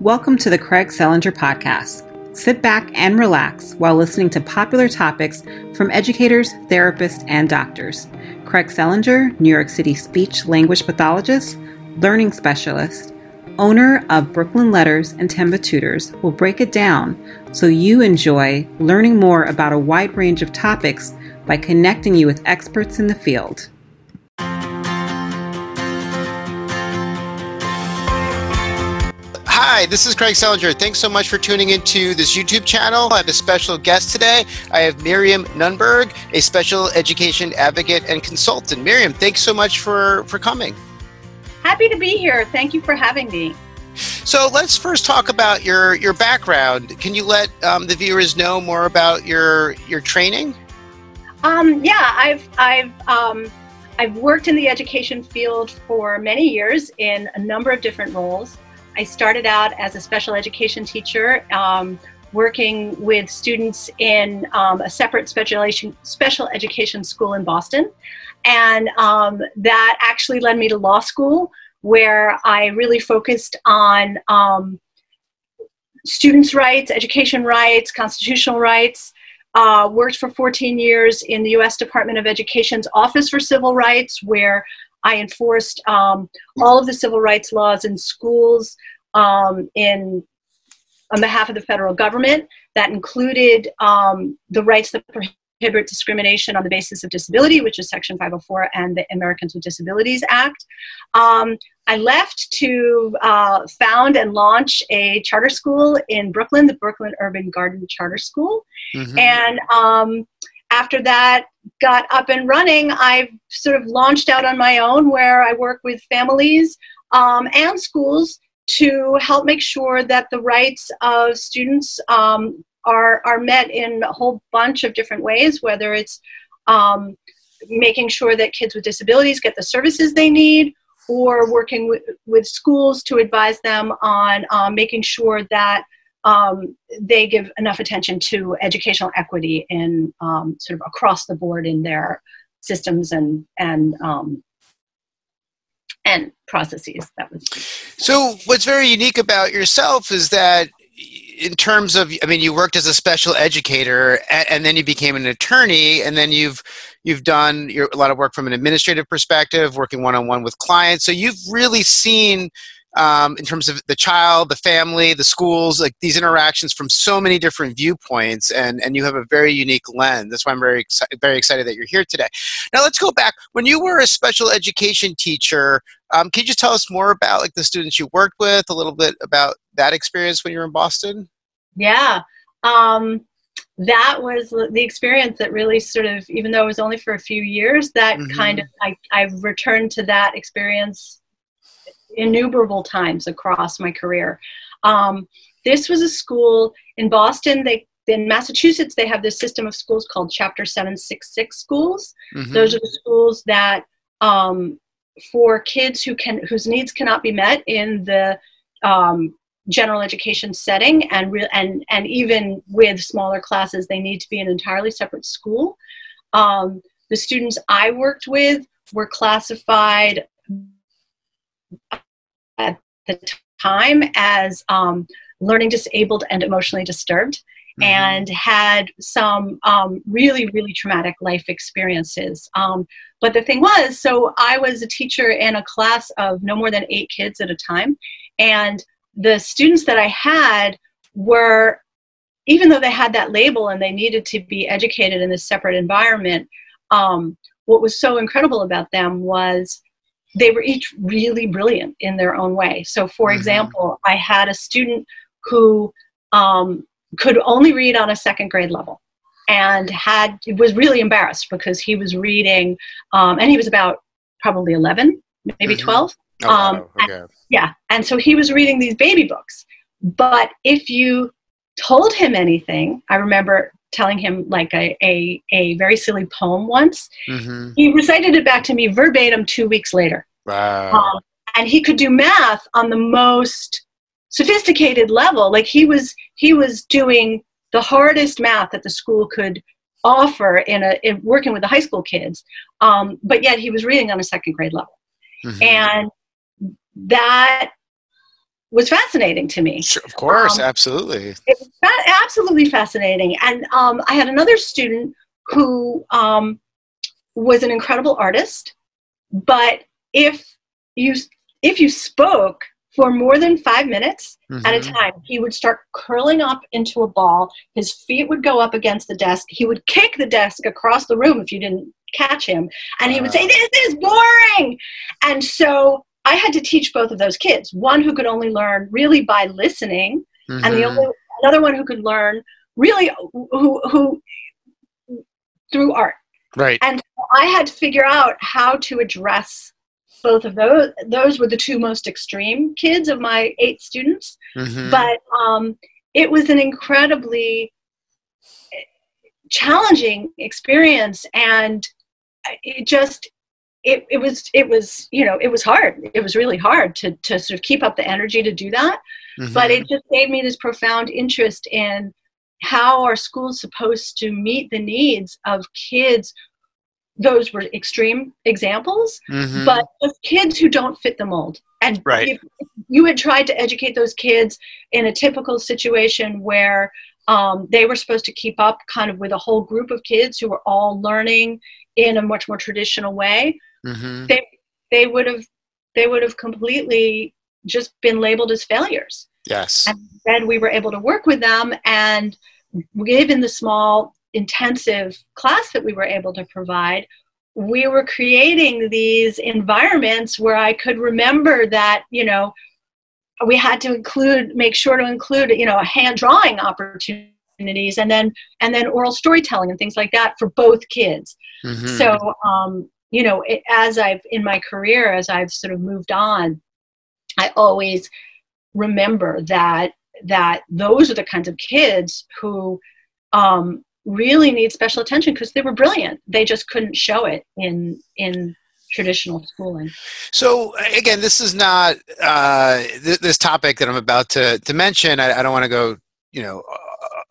Welcome to the Craig Selinger Podcast. Sit back and relax while listening to popular topics from educators, therapists, and doctors. Craig Selinger, New York City speech language pathologist, learning specialist, owner of Brooklyn Letters and Temba Tutors, will break it down so you enjoy learning more about a wide range of topics by connecting you with experts in the field. Hi, this is Craig Selinger. Thanks so much for tuning into this YouTube channel. I have a special guest today. I have Miriam Nunberg, a special education advocate and consultant. Miriam, thanks so much for, for coming. Happy to be here. Thank you for having me. So let's first talk about your, your background. Can you let um, the viewers know more about your your training? Um, yeah, I've I've um, I've worked in the education field for many years in a number of different roles. I started out as a special education teacher, um, working with students in um, a separate special education, school in Boston. And um, that actually led me to law school, where I really focused on um, students' rights, education rights, constitutional rights. Uh, worked for 14 years in the U.S. Department of Education's Office for Civil Rights, where I enforced um, all of the civil rights laws in schools um, in on behalf of the federal government. That included um, the rights that prohibit discrimination on the basis of disability, which is Section 504 and the Americans with Disabilities Act. Um, I left to uh, found and launch a charter school in Brooklyn, the Brooklyn Urban Garden Charter School. Mm-hmm. And um, after that got up and running, I've sort of launched out on my own where I work with families um, and schools to help make sure that the rights of students um, are, are met in a whole bunch of different ways, whether it's um, making sure that kids with disabilities get the services they need, or working with, with schools to advise them on um, making sure that um, they give enough attention to educational equity in um, sort of across the board in their systems and and um, and processes. That was so. What's very unique about yourself is that in terms of i mean you worked as a special educator and, and, then you became an attorney and then you've you've done your, a lot of work from an administrative perspective working one-on-one with clients so you've really seen um, in terms of the child, the family, the schools, like these interactions from so many different viewpoints, and and you have a very unique lens. That's why I'm very excited, very excited that you're here today. Now let's go back. When you were a special education teacher, um, can you just tell us more about like the students you worked with, a little bit about that experience when you were in Boston? Yeah. Um, that was the experience that really sort of, even though it was only for a few years, that mm-hmm. kind of, I, I've returned to that experience innumerable times across my career. Um, this was a school in Boston. They in Massachusetts they have this system of schools called Chapter 766 schools. Mm-hmm. Those are the schools that um, for kids who can whose needs cannot be met in the um, general education setting and re- and and even with smaller classes they need to be an entirely separate school. Um, the students I worked with were classified at the time as um, learning disabled and emotionally disturbed mm-hmm. and had some um, really, really traumatic life experiences. Um, but the thing was, so I was a teacher in a class of no more than eight kids at a time. And the students that I had were, even though they had that label and they needed to be educated in a separate environment, um, what was so incredible about them was they were each really brilliant in their own way. So, for mm-hmm. example, I had a student who um, could only read on a second grade level and had was really embarrassed because he was reading um, and he was about probably 11 maybe mm-hmm. 12 oh, um, wow. okay. and, yeah and so he was reading these baby books but if you told him anything i remember telling him like a, a, a very silly poem once. Mm-hmm. He recited it back to me verbatim two weeks later. Wow. Um, and he could do math on the most sophisticated level. Like he was he was doing the hardest math that the school could offer in a in working with the high school kids. Um, but yet he was reading on a second grade level. Mm-hmm. And that was fascinating to me. Sure, of course, um, absolutely. It was fa- absolutely fascinating. And um, I had another student who um, was an incredible artist, but if you if you spoke for more than five minutes mm-hmm. at a mm-hmm. time, he would start curling up into a ball. His feet would go up against the desk. He would kick the desk across the room if you didn't catch him. And he would say, This is boring. And so I had to teach both of those kids one who could only learn really by listening, mm-hmm. and the mm-hmm. only, another one who could learn really who, who through art. Right. And I had to figure out how to address both of those those were the two most extreme kids of my eight students mm-hmm. but um, it was an incredibly challenging experience and it just it, it was it was you know it was hard it was really hard to to sort of keep up the energy to do that mm-hmm. but it just gave me this profound interest in how are schools supposed to meet the needs of kids those were extreme examples, mm-hmm. but of kids who don't fit the mold. And right. if you had tried to educate those kids in a typical situation where um, they were supposed to keep up kind of with a whole group of kids who were all learning in a much more traditional way, mm-hmm. they they would have they would have completely just been labeled as failures. Yes. And then we were able to work with them and given the small intensive class that we were able to provide, we were creating these environments where I could remember that, you know, we had to include, make sure to include, you know, a hand drawing opportunities and then and then oral storytelling and things like that for both kids. Mm-hmm. So, um, you know, it, as I've in my career, as I've sort of moved on, I always remember that that those are the kinds of kids who um, really need special attention because they were brilliant. They just couldn't show it in in traditional schooling. So again, this is not uh, th- this topic that I'm about to to mention. I, I don't want to go, you know,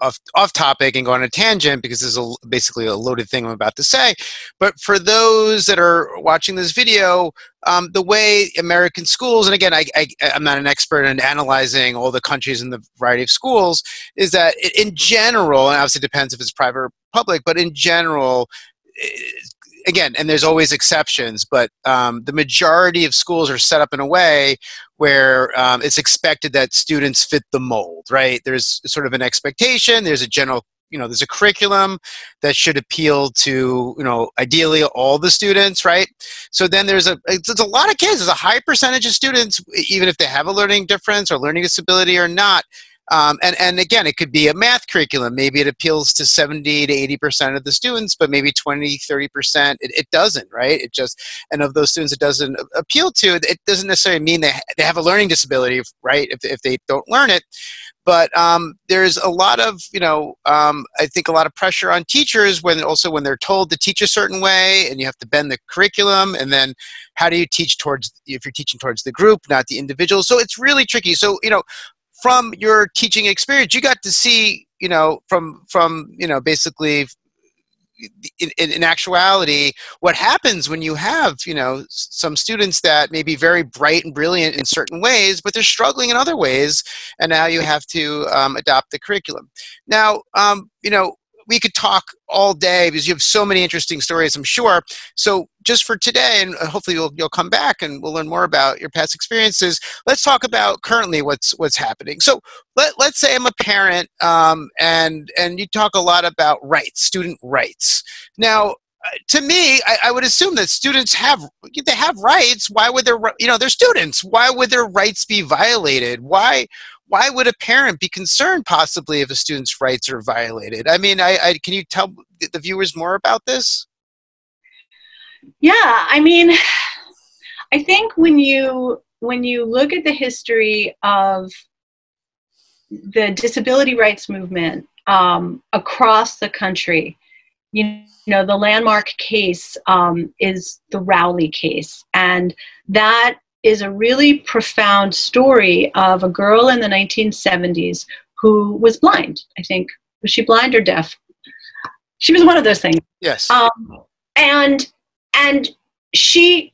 off, off topic and go on a tangent because this is a, basically a loaded thing I'm about to say. But for those that are watching this video, um, the way American schools, and again, I, I, am not an expert in analyzing all the countries and the variety of schools, is that in general, and obviously depends if it's private or public, but in general, again, and there's always exceptions, but um, the majority of schools are set up in a way where um, it's expected that students fit the mold, right? There's sort of an expectation, there's a general you know there's a curriculum that should appeal to you know ideally all the students right so then there's a there's a lot of kids there's a high percentage of students even if they have a learning difference or learning disability or not um, and, and again, it could be a math curriculum. Maybe it appeals to 70 to 80% of the students, but maybe 20, 30% it, it doesn't, right? It just, and of those students it doesn't appeal to, it doesn't necessarily mean they, they have a learning disability, right? If, if they don't learn it. But um, there's a lot of, you know, um, I think a lot of pressure on teachers when also when they're told to teach a certain way and you have to bend the curriculum and then how do you teach towards, if you're teaching towards the group, not the individual. So it's really tricky. So, you know, from your teaching experience you got to see you know from from you know basically in, in, actuality what happens when you have you know some students that may be very bright and brilliant in certain ways but they're struggling in other ways and now you have to um, adopt the curriculum. Now um, you know we could talk all day because you have so many interesting stories, I'm sure. So just for today, and hopefully you'll, you'll come back and we'll learn more about your past experiences. Let's talk about currently what's what's happening. So let, let's say I'm a parent, um, and and you talk a lot about rights, student rights. Now, uh, to me, I, I, would assume that students have they have rights. Why would their you know they're students? Why would their rights be violated? Why why would a parent be concerned possibly if a student's rights are violated? I mean, I, I can you tell the viewers more about this? Yeah, I mean, I think when you when you look at the history of the disability rights movement um, across the country, you know, the landmark case um, is the Rowley case, and that is a really profound story of a girl in the 1970s who was blind. I think was she blind or deaf? She was one of those things. Yes. Um, and and she,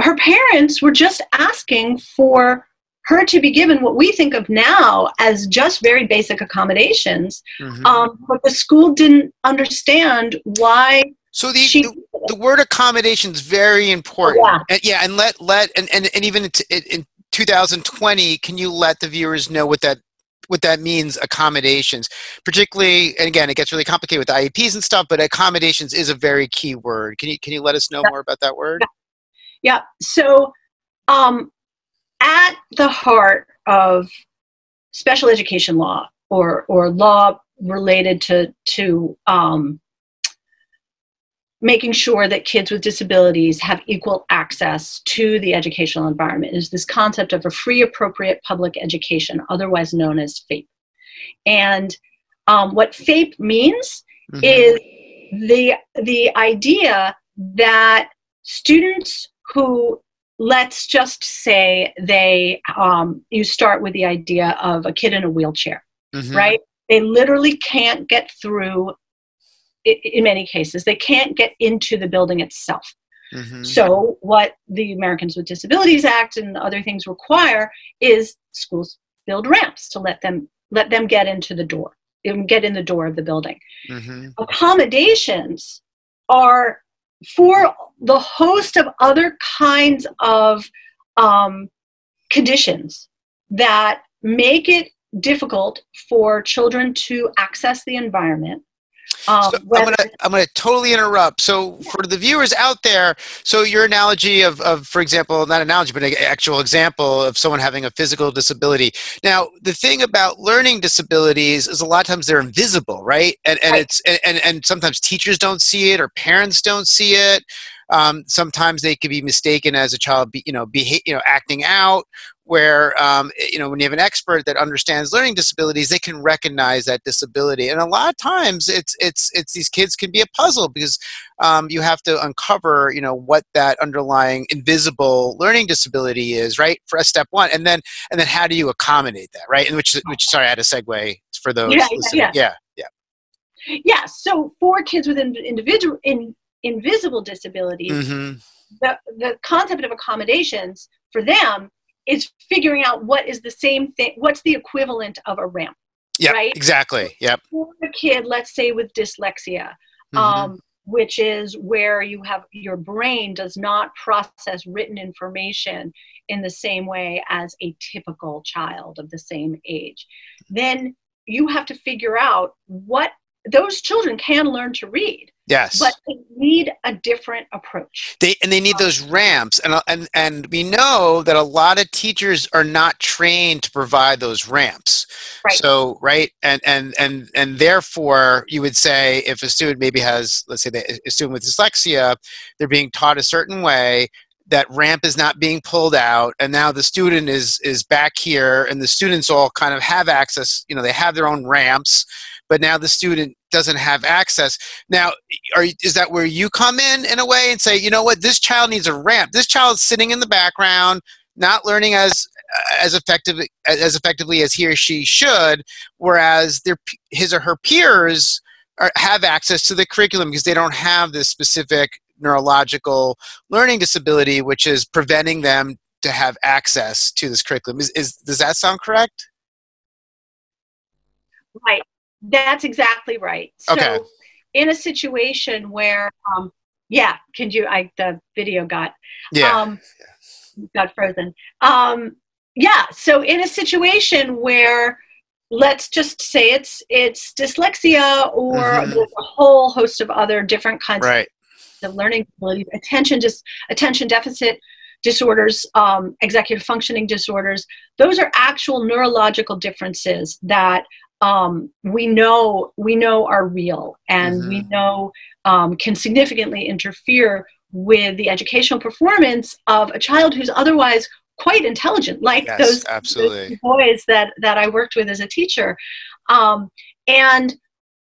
her parents were just asking for her to be given what we think of now as just very basic accommodations, mm-hmm. um, but the school didn't understand why. So the, she, the, the, word accommodation is very important. Yeah. And, yeah, and let let and, and, and even in, in 2020, can you let the viewers know what that what that means accommodations particularly and again it gets really complicated with IEPs and stuff but accommodations is a very key word can you can you let us know yeah. more about that word yeah, yeah. so um, at the heart of special education law or or law related to to um, making sure that kids with disabilities have equal access to the educational environment is this concept of a free appropriate public education otherwise known as FAPE and um, what FAPE means mm-hmm. is the the idea that students who let's just say they um, you start with the idea of a kid in a wheelchair mm-hmm. right they literally can't get through in many cases they can't get into the building itself mm-hmm. so what the americans with disabilities act and other things require is schools build ramps to let them let them get into the door get in the door of the building mm-hmm. accommodations are for the host of other kinds of um, conditions that make it difficult for children to access the environment um, so I'm gonna I'm gonna totally interrupt. So for the viewers out there, so your analogy of, of for example, not analogy, but an actual example of someone having a physical disability. Now the thing about learning disabilities is a lot of times they're invisible, right? And and right. it's and, and sometimes teachers don't see it or parents don't see it. Um, sometimes they could be mistaken as a child, be, you know, be, you know, acting out, where um, you know when you have an expert that understands learning disabilities they can recognize that disability. And a lot of times it's it's it's these kids can be a puzzle because um, you have to uncover you know what that underlying invisible learning disability is right for a step one. And then and then how do you accommodate that right? And which which sorry i had a segue for those yeah yeah, yeah. yeah yeah. So for kids with individual in invisible disabilities mm-hmm. the the concept of accommodations for them is figuring out what is the same thing what's the equivalent of a ramp yeah right? exactly yep. for a kid let's say with dyslexia mm-hmm. um, which is where you have your brain does not process written information in the same way as a typical child of the same age then you have to figure out what those children can learn to read Yes. But they need a different approach. They and they need those ramps and and and we know that a lot of teachers are not trained to provide those ramps. Right. So, right? And and and and therefore you would say if a student maybe has let's say a student with dyslexia, they're being taught a certain way, that ramp is not being pulled out and now the student is is back here and the students all kind of have access you know they have their own ramps but now the student doesn't have access. Now, are, is that where you come in in a way and say, you know what, this child needs a ramp. This child's sitting in the background, not learning as as effective as effectively as he or she should, whereas their his or her peers are, have access to the curriculum because they don't have this specific neurological learning disability, which is preventing them to have access to this curriculum. Is, is does that sound correct? Right. That's exactly right. So okay. in a situation where, um, yeah, can you, I, the video got, yeah. Um, got frozen. Um, yeah. So in a situation where, let's just say it's, it's dyslexia or mm-hmm. a whole host of other different kinds right. of learning abilities, attention, just attention deficit disorders, um, executive functioning disorders, those are actual neurological differences that um, we know we know are real and mm-hmm. we know um, can significantly interfere with the educational performance of a child who's otherwise quite intelligent, like yes, those, absolutely. those boys that that I worked with as a teacher. Um, and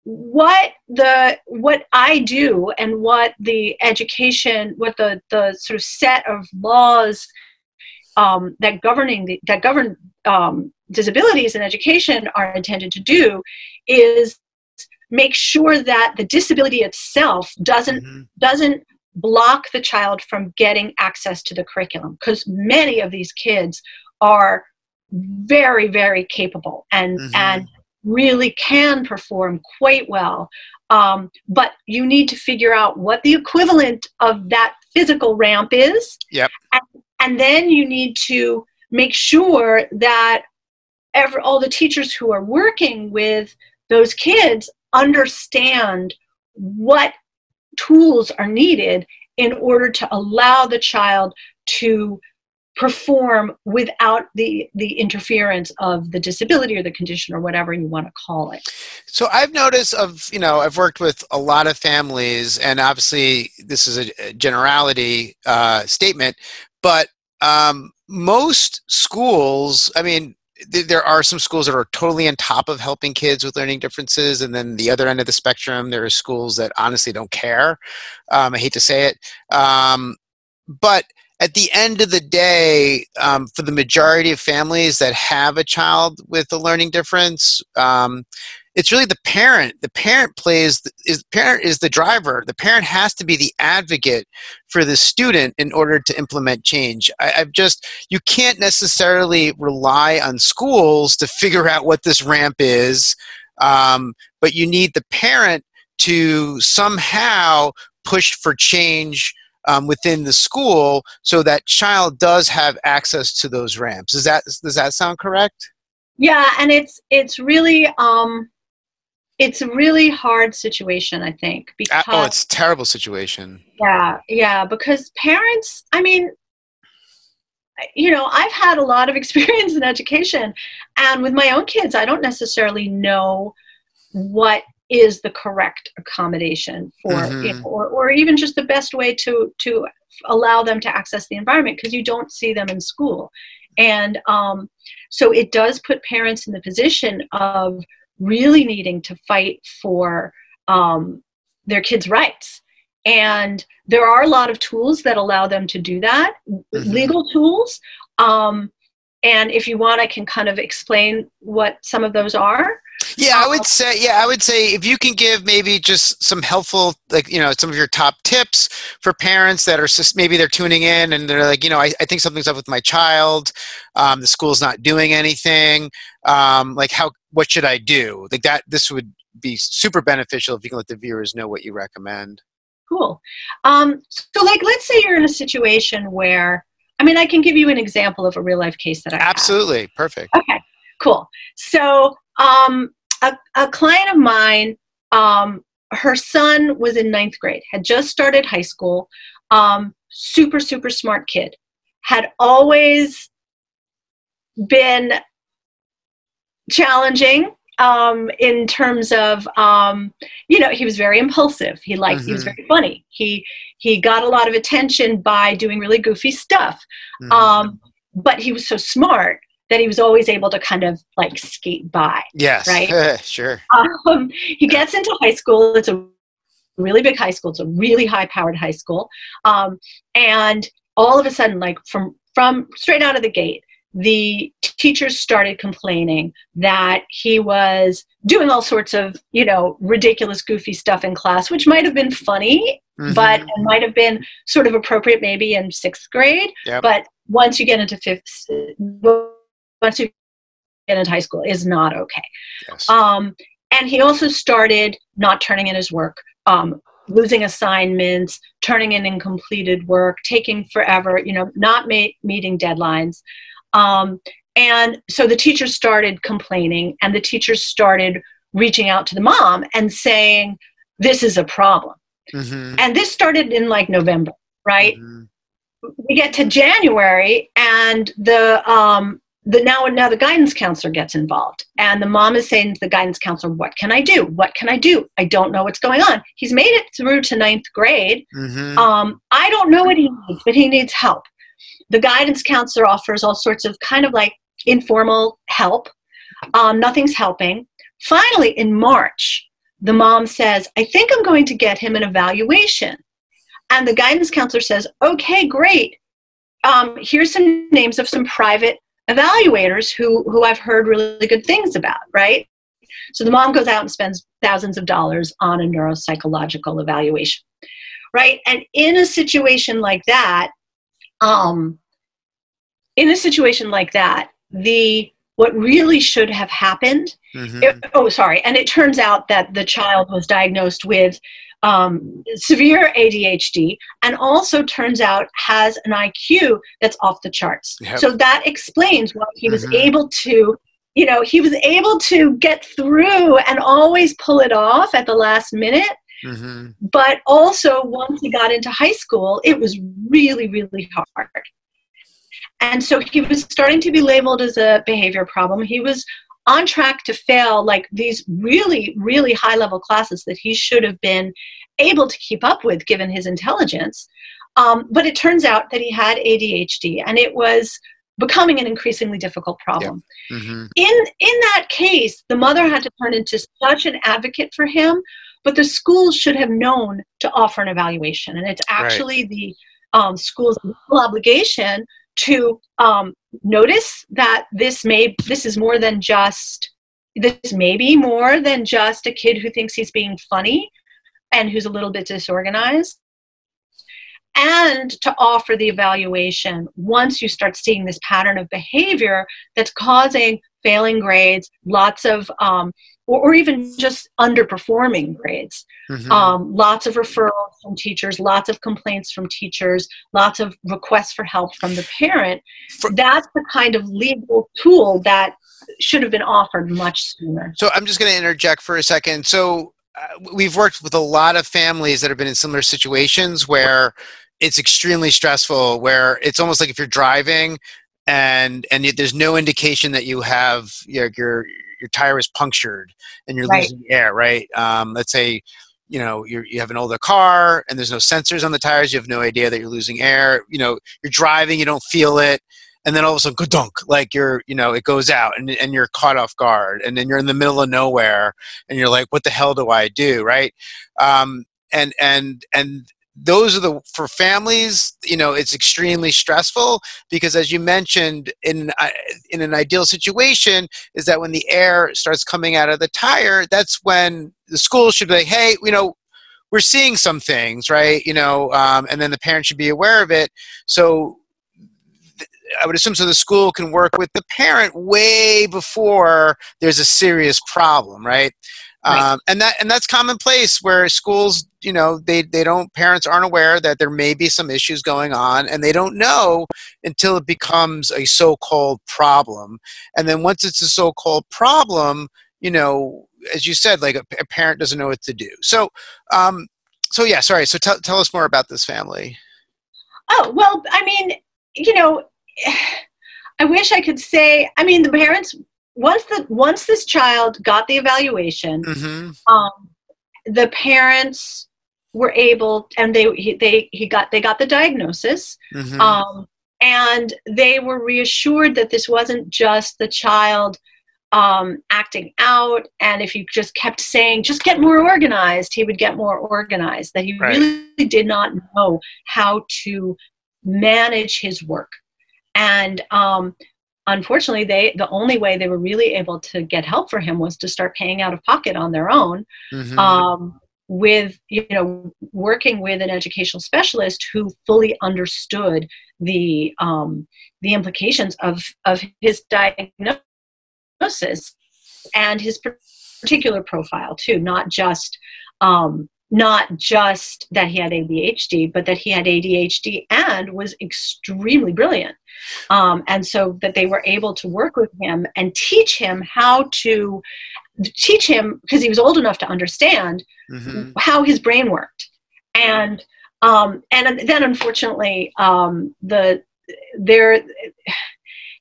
what the what I do and what the education, what the the sort of set of laws um, that governing the, that govern um, disabilities in education are intended to do is make sure that the disability itself doesn't mm-hmm. doesn't block the child from getting access to the curriculum because many of these kids are very very capable and Mhm. and really can perform quite well um, but you need to figure out what the equivalent of that physical ramp is Yep. and, and then you need to make sure that every, all the teachers who are working with those kids understand what tools are needed in order to allow the child to perform without the the interference of the disability or the condition or whatever you want to call it. So I've noticed of you know I've worked with a lot of families, and obviously this is a generality uh, statement, but um, most schools, I mean, th- there are some schools that are totally on top of helping kids with learning differences, and then the other end of the spectrum, there are schools that honestly don't care. Um, I hate to say it, um, but at the end of the day, um, for the majority of families that have a child with a learning difference, um, it's really the parent. The parent plays the, parent is the driver. The parent has to be the advocate for the student in order to implement change. I, I've just you can't necessarily rely on schools to figure out what this ramp is, um, but you need the parent to somehow push for change um, within the school so that child does have access to those ramps. Does that does that sound correct? yeah and it's it's really um it's a really hard situation i think Uh, because oh, it's a terrible situation. Yeah, yeah, because parents, I mean, you know, I've had a lot of experience in education, and with my own kids, I don't necessarily know what is the correct accommodation for, you Mhm. know, or, or even just the best way to to allow them to access the environment because you don't see them in school, and um, so it does put parents in the position of really needing to fight for um, their kids' rights. And there are a lot of tools that allow them to do that, Mhm. legal tools. Um, and if you want, I can kind of explain what some of those are. Yeah, I would say yeah, I would say if you can give maybe just some helpful like you know some of your top tips for parents that are just maybe they're tuning in and they're like you know I, I think something's up with my child, um, the school's not doing anything, um, like how what should I do? Like that this would be super beneficial if you can let the viewers know what you recommend. Cool. Um, so, like, let's say you're in a situation where, I mean, I can give you an example of a real life case that I. Absolutely, perfect. Okay, cool. So, um, a, a client of mine, um, her son was in ninth grade, had just started high school, um, super, super smart kid, had always been challenging um, in terms of, um, you know, he was very impulsive. He liked, he was Mhm. very funny. He he got a lot of attention by doing really goofy stuff Mhm. um, but he was so smart that he was always able to kind of like skate by. yes, right? sure. Um, he gets into high school. It's a really big high school. It's a really high powered high school. Um, and all of a sudden, like from from straight out of the gate, the teachers started complaining that he was doing all sorts of you know ridiculous goofy stuff in class which might have been funny but Mhm. it might have been sort of appropriate maybe in sixth grade. Yep. But once you get into fifth, once you get into high school, is not okay. yes. Um, and he also started not turning in his work, um, losing assignments, turning in incompleted work, taking forever, you know, not ma- meeting deadlines. Um, and so the teachers started complaining, and the teachers started reaching out to the mom and saying, This is a problem Mhm. and this started in like November, right? Mhm. We get to January, and the um, the now now the guidance counselor gets involved, and the mom is saying to the guidance counselor, "What can I do? What can I do? I don't know what's going on." He's made it through to ninth grade. Mhm. Um, I don't know what he needs, but he needs help. The guidance counselor offers all sorts of kind of like informal help. Um, nothing's helping. Finally, in March, the mom says, I think I'm going to get him an evaluation. And the guidance counselor says, Okay, great. Um, here's some names of some private evaluators who, who I've heard really good things about, right? So the mom goes out and spends thousands of dollars on a neuropsychological evaluation, right? And in a situation like that, um, in a situation like that, the what really should have happened. Mhm. It- oh, sorry. And it turns out that the child was diagnosed with um, severe ADHD and also turns out has an IQ that's off the charts. Yep. So that explains why he was Mhm. able to, you know, he was able to get through and always pull it off at the last minute. Mhm. But also, once he got into high school, it was really, really hard. And so he was starting to be labeled as a behavior problem. He was on track to fail like these really, really high level classes that he should have been able to keep up with given his intelligence. Um, but it turns out that he had ADHD and it was becoming an increasingly difficult problem. Mhm. In in that case, the mother had to turn into such an advocate for him, but the school should have known to offer an evaluation, and it's Right. actually the um, school's legal obligation to um, notice that this may this is more than just this may be more than just a kid who thinks he's being funny and who's a little bit disorganized and to offer the evaluation once you start seeing this pattern of behavior that's causing failing grades lots of um, or, or even just underperforming grades Mhm. um, lots of referrals from teachers lots of complaints from teachers lots of requests for help from the parent For- that's the kind of legal tool that should have been offered much sooner So I'm just going to interject for a second. So uh, we've worked with a lot of families that have been in similar situations where it's extremely stressful. Where it's almost like if you're driving and and there's no indication that you have your your your tire is punctured and you're Right. losing air. Right. Um, let's say you know you you have an older car and there's no sensors on the tires. You have no idea that you're losing air. You know you're driving, you don't feel it and then all of a sudden dunk like you're you know it goes out and, and you're caught off guard and then you're in the middle of nowhere and you're like what the hell do i do right um, and and and those are the for families you know it's extremely stressful because as you mentioned in uh, in an ideal situation is that when the air starts coming out of the tire that's when the school should be like hey you know we're seeing some things right you know um, and then the parent should be aware of it so I would assume so the school can work with the parent way before there's a serious problem, right? Right. Um, and that and that's commonplace where schools, you know, they they don't parents aren't aware that there may be some issues going on, and they don't know until it becomes a so-called problem. And then once it's a so-called problem, you know, as you said, like a, a parent doesn't know what to do. So, um, so yeah, sorry. So tell tell us more about this family. Oh, well, I mean, you know, I wish I could say, I mean, the parents once the once this child got the evaluation, hmm um, the parents were able and they he, they he got they got the diagnosis hmm um, and they were reassured that this wasn't just the child um, acting out and if you just kept saying just get more organized he would get more organized that he Right. really did not know how to manage his work. And um, unfortunately they the only way they were really able to get help for him was to start paying out of pocket on their own hmm um, with you know working with an educational specialist who fully understood the um, the implications of of his diagnosis and his particular profile too not just um, not just that he had ADHD, but that he had ADHD and was extremely brilliant. Um, and so that they were able to work with him and teach him how to teach him because he was old enough to understand hmm how his brain worked. And um, and then unfortunately um, the there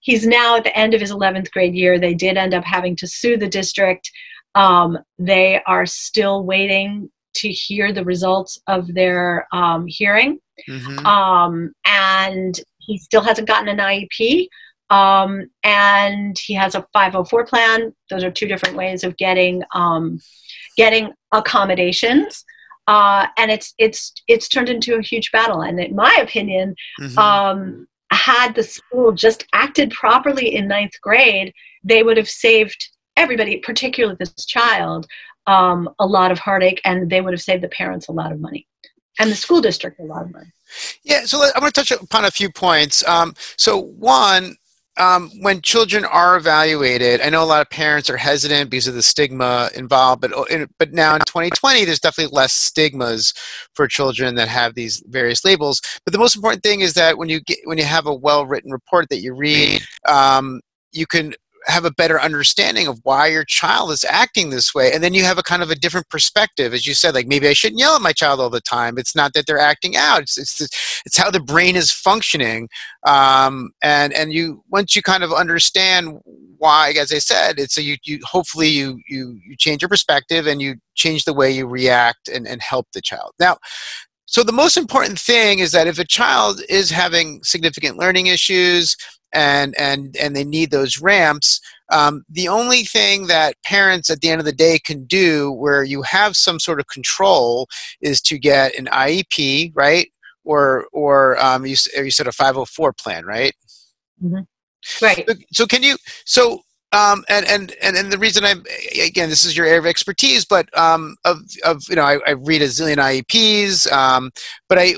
he's now at the end of his 11th grade year. They did end up having to sue the district. Um, they are still waiting to hear the results of their um, hearing hmm um, and he still hasn't gotten an IEP. Um, and he has a 504 plan. Those are two different ways of getting um, getting accommodations. Uh, and it's it's it's turned into a huge battle. And in my opinion, hmm um, had the school just acted properly in ninth grade, they would have saved everybody, particularly this child, um, a lot of heartache, and they would have saved the parents a lot of money, and the school district a lot of money. Yeah, so let- I'm going to touch upon a few points. Um, so one, um, when children are evaluated, I know a lot of parents are hesitant because of the stigma involved, but oh, but now in 2020, there's definitely less stigmas for children that have these various labels. But the most important thing is that when you get when you have a well-written report that you read, um, you can have a better understanding of why your child is acting this way and then you have a kind of a different perspective as you said like maybe i shouldn't yell at my child all the time. It's not that they're acting out it's it's, it's how the brain is functioning um, and and you once you kind of understand why as i said it's a you, you hopefully you you you change your perspective and you change the way you react and, and help the child. Now so the most important thing is that if a child is having significant learning issues and and and they need those ramps. Um, the only thing that parents at the end of the day can do where you have some sort of control is to get an iep right? Or or um, you, you said a 504 plan right? Mm-hmm. right. so, so can you so um, and, and and and the reason I'm again, this is your area of expertise, but um, of of you know, I, I read a zillion IEPs, um, but I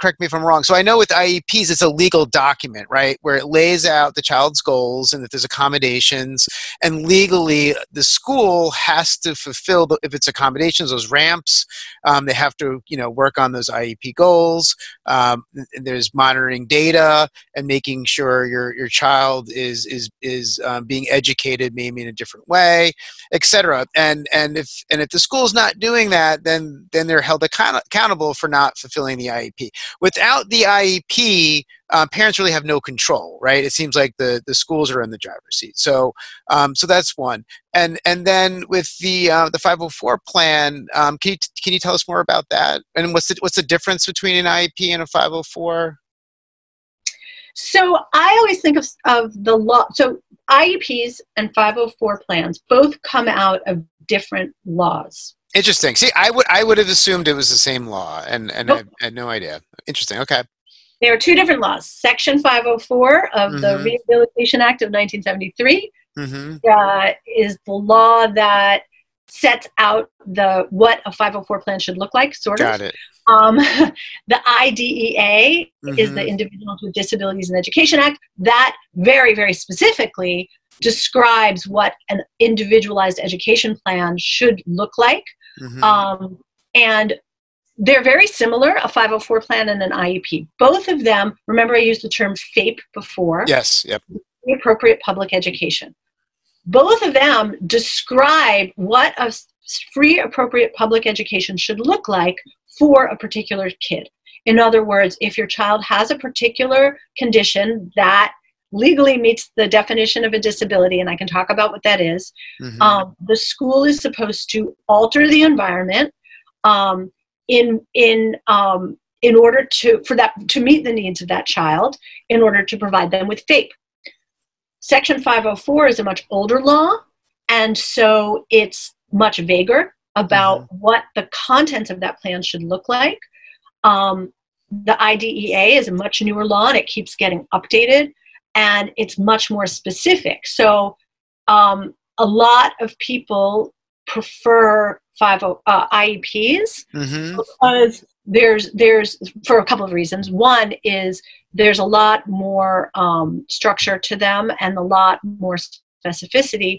correct me if I'm wrong. So I know with IEPs, it's a legal document, right, where it lays out the child's goals and that there's accommodations, and legally the school has to fulfill the, if it's accommodations, those ramps. Um, they have to, you know, work on those IEP goals. Um, there's monitoring data and making sure your your child is is is um, being educated maybe in a different way, etc. And and if and if the school's not doing that, then then they're held account- accountable for not fulfilling the IEP. Without the IEP, um, parents really have no control, right? It seems like the the schools are in the driver's seat. So, um, so that's one. And and then with the uh, the 504 plan, um, can you can you tell us more about that? And what's the what's the difference between an IEP and a 504? So I always think of, of the law. So IEPs and 504 plans both come out of different laws. Interesting. See, I would I would have assumed it was the same law, and and nope. I, had no idea. Interesting. Okay. There are two different laws. Section 504 of mm-hmm. the Rehabilitation Act of 1973 mm-hmm. uh, is the law that sets out the what a 504 plan should look like. Sort of. Got it. Um, the IDEA mm-hmm. is the mm-hmm. Individuals with Disabilities in Education Act. That very very specifically describes what an individualized education plan should look like. Mm-hmm. Um, and they're very similar a 504 plan and an IEP. Both of them, remember I used the term FAPE before? Yes, yep. Appropriate public education. Both of them describe what a free appropriate public education should look like for a particular kid. In other words, if your child has a particular condition that legally meets the definition of a disability, and I can talk about what that is. Mm-hmm. Um, the school is supposed to alter the environment um, in in um, in order to for that to meet the needs of that child, in order to provide them with FAPE. Section 504 is a much older law, and so it's much vaguer about mm-hmm. what the contents of that plan should look like. Um, the IDEA is a much newer law and it keeps getting updated and it's much more specific. So um, a lot of people prefer 50 uh, IEPs mm-hmm. because there's there's for a couple of reasons. One is there's a lot more um, structure to them and a lot more specificity,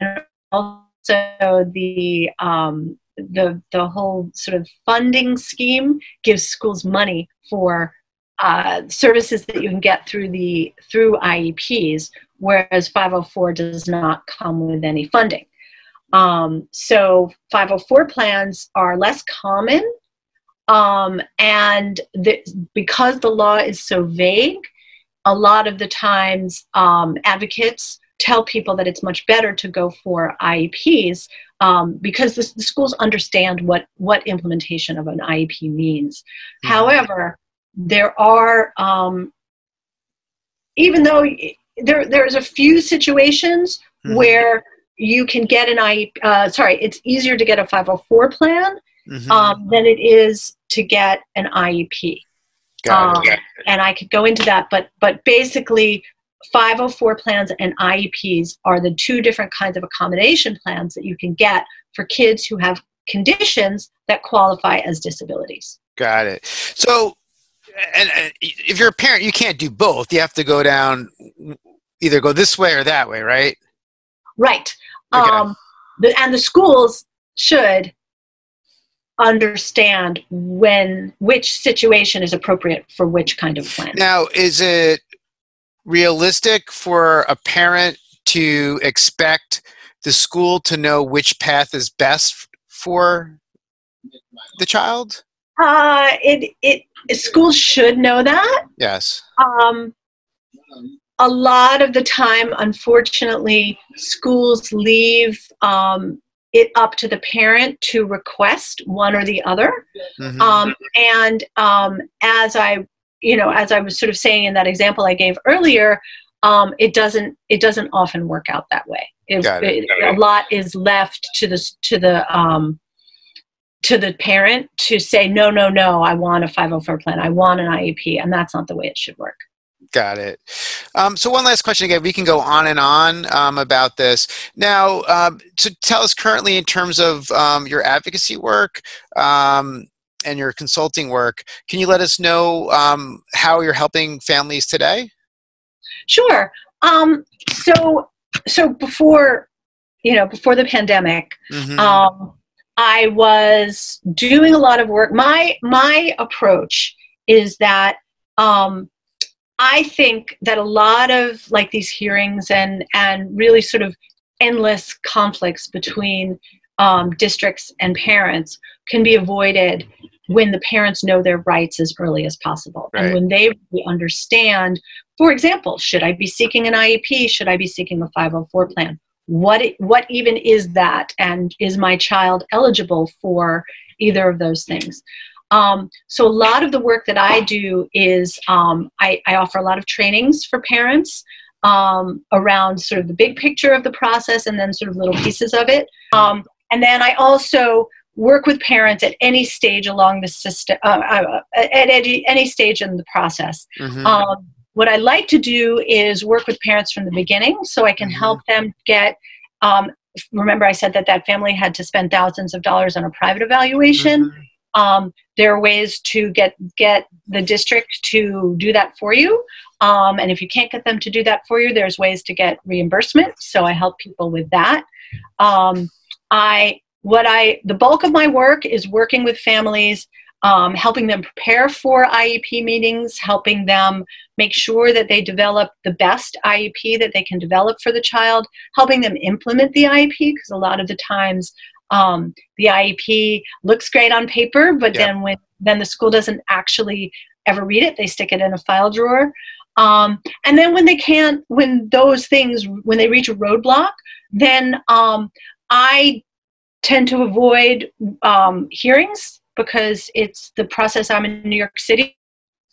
and also the um, the the whole sort of funding scheme gives schools money for uh, services that you can get through the through IEPs, whereas 504 does not come with any funding. Um, so 504 plans are less common, um, and the, because the law is so vague, a lot of the times um, advocates tell people that it's much better to go for IEPs um, because the, the, schools understand what what implementation of an IEP means. Mm-hmm. However, there are um, even though there there's a few situations mm-hmm. where you can get an I uh, sorry it's easier to get a 504 plan mm-hmm. um, than it is to get an IEP. Um, and I could go into that, but but basically 504 plans and IEPs are the two different kinds of accommodation plans that you can get for kids who have conditions that qualify as disabilities. Got it. So and, and, if you're a parent, you can't do both. You have to go down either go this way or that way, right? Right. Okay. Um, the, and the schools should understand when which situation is appropriate for which kind of plan. Now, is it realistic for a parent to expect the school to know which path is best for the child? Uh, it it schools should know that. Yes. Um, a lot of the time, unfortunately, schools leave um, it up to the parent to request one or the other. Mhm. Um, and um, as I, you know, as I was sort of saying in that example I gave earlier, um, it doesn't it doesn't often work out that way. It, it. it- a lot is left to the to the um, to the parent to say no, no, no. I want a 504 plan. I want an IEP, and that's not the way it should work. Got it. Um, so one last question again. We can go on and on um, about this. Now, um, to tell us currently in terms of um, your advocacy work um, and your consulting work, can you let us know um, how you're helping families today? Sure. Um, so so before you know before the pandemic, Mhm. I was doing a lot of work. My my approach is that um, I think that a lot of like these hearings and and really sort of endless conflicts between um, districts and parents can be avoided when the parents know their rights as early as possible Right. and when they really understand for example should i be seeking an iep should i be seeking a 504 plan what it, what even is that? And is my child eligible for either of those things? Um, so a lot of the work that i do is um, I, I offer a lot of trainings for parents um, around sort of the big picture of the process and then sort of little pieces of it. Um, and then i also work with parents at any stage along the system uh, uh, at any, any stage in the process. Mhm. What I like to do is work with parents from the beginning so I can Mhm. help them get. Um, remember, I said that that family had to spend thousands of dollars on a private evaluation. Mhm. Um, there are ways to get get the district to do that for you, um, and if you can't get them to do that for you, there's ways to get reimbursement. So I help people with that. Um, I what I the bulk of my work is working with families, um, helping them prepare for IEP meetings, helping them make sure that they develop the best IEP that they can develop for the child, helping them implement the IEP because a lot of the times um, the IEP looks great on paper, but Yeah. then when then the school doesn't actually ever read it, they stick it in a file drawer. Um, and then when they can't, when those things, when they reach a roadblock, then um, I tend to avoid um, hearings because it's the process. I'm in New York City,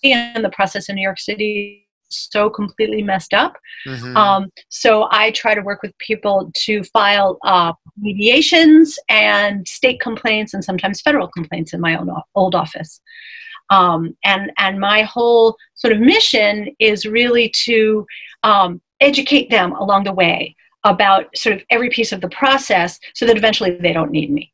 and the process in New York City is so completely messed up. Mhm. Um, so I try to work with people to file uh, mediations and state complaints and sometimes federal complaints in my own old office. Um, and and my whole sort of mission is really to um, educate them along the way about sort of every piece of the process, so that eventually they don't need me.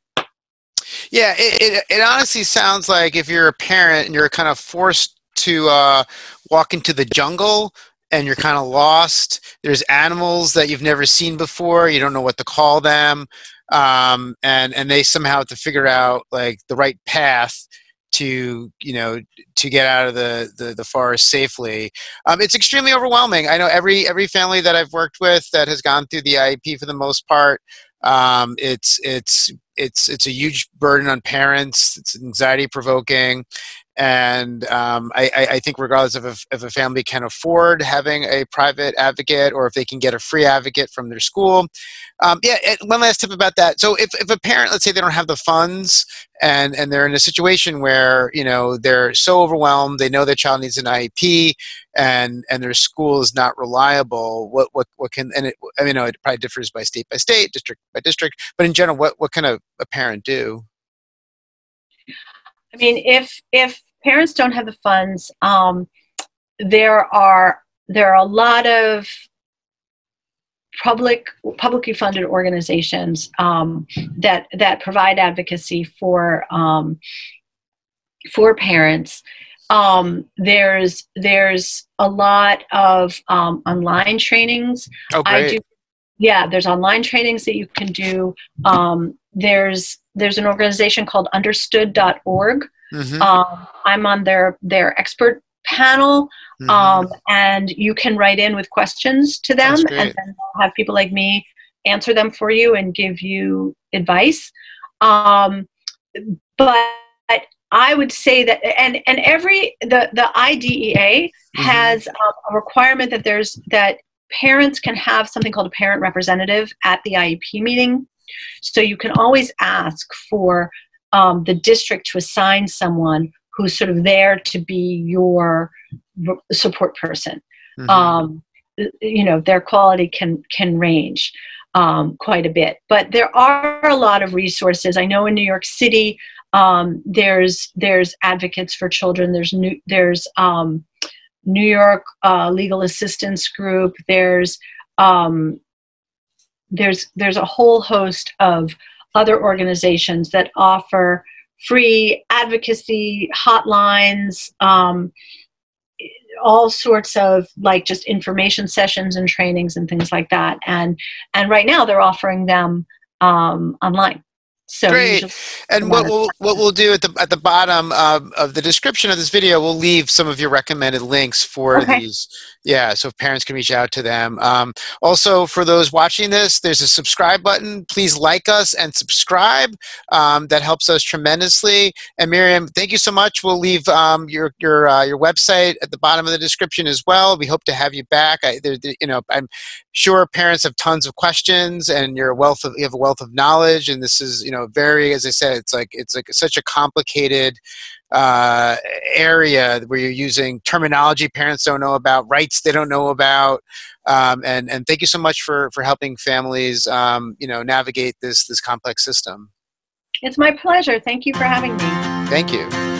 Yeah, it, it, it honestly sounds like if you're a parent and you're kind of forced to uh, walk into the jungle and you're kind of lost, there's animals that you've never seen before, you don't know what to call them, um, and, and they somehow have to figure out like the right path to you know to get out of the the, the forest safely. Um, it's extremely overwhelming. I know every every family that i've worked with that has gone through the iep for the most part um, it's it's it's it's a huge burden on parents. It's anxiety provoking, and um, I, I think regardless of if, if a family can afford having a private advocate or if they can get a free advocate from their school. Um, yeah, one last tip about that. So if, if a parent, let's say they don't have the funds and and they're in a situation where you know they're so overwhelmed, they know their child needs an IEP, and and their school is not reliable. What what what can and it, I mean, no, it probably differs by state by state, district by district, but in general, what what can a, a parent do? I mean, if if parents don't have the funds, um, there are there are a lot of public publicly funded organizations um, that that provide advocacy for um, for parents. Um, there's there's a lot of um, online trainings. Oh, I great. do. Yeah, there's online trainings that you can do. Um, there's there's an organization called Understood.org. Mhm, Um, I'm on their their expert panel, mhm. um, and you can write in with questions to them, and then they'll have people like me answer them for you and give you advice. Um, but I would say that, and and every the the IDEA Mhm. has um, a requirement that there's that parents can have something called a parent representative at the IEP meeting. So you can always ask for um, the district to assign someone who's sort of there to be your support person. Mhm. Um, you know, their quality can can range um, quite a bit, but there are a lot of resources. I know in New York City, um, there's there's advocates for children. There's new there's um, New York uh, Legal Assistance Group. There's um, there's there's a whole host of other organizations that offer free advocacy hotlines, um, all sorts of like just information sessions and trainings and things like that. And and right now they're offering them um, online. So Great. And what we'll what we'll do at the at the bottom um, of the description of this video, we'll leave some of your recommended links for Okay. these. Yeah, so parents can reach out to them. Um, also, for those watching this, there's a subscribe button. Please like us and subscribe. Um, that helps us tremendously. And Miriam, thank you so much. We'll leave um, your your uh, your website at the bottom of the description as well. We hope to have you back. I, there, there- you know, I'm sure parents have tons of questions, and you're a wealth of you have a wealth of knowledge. And this is you know very, as I said, it's like it's like such a complicated uh, area where you're using terminology parents don't know about, rights they don't know about, um, and and thank you so much for for helping families um, you know navigate this this complex system. it's my pleasure. Thank you for having me. Thank you.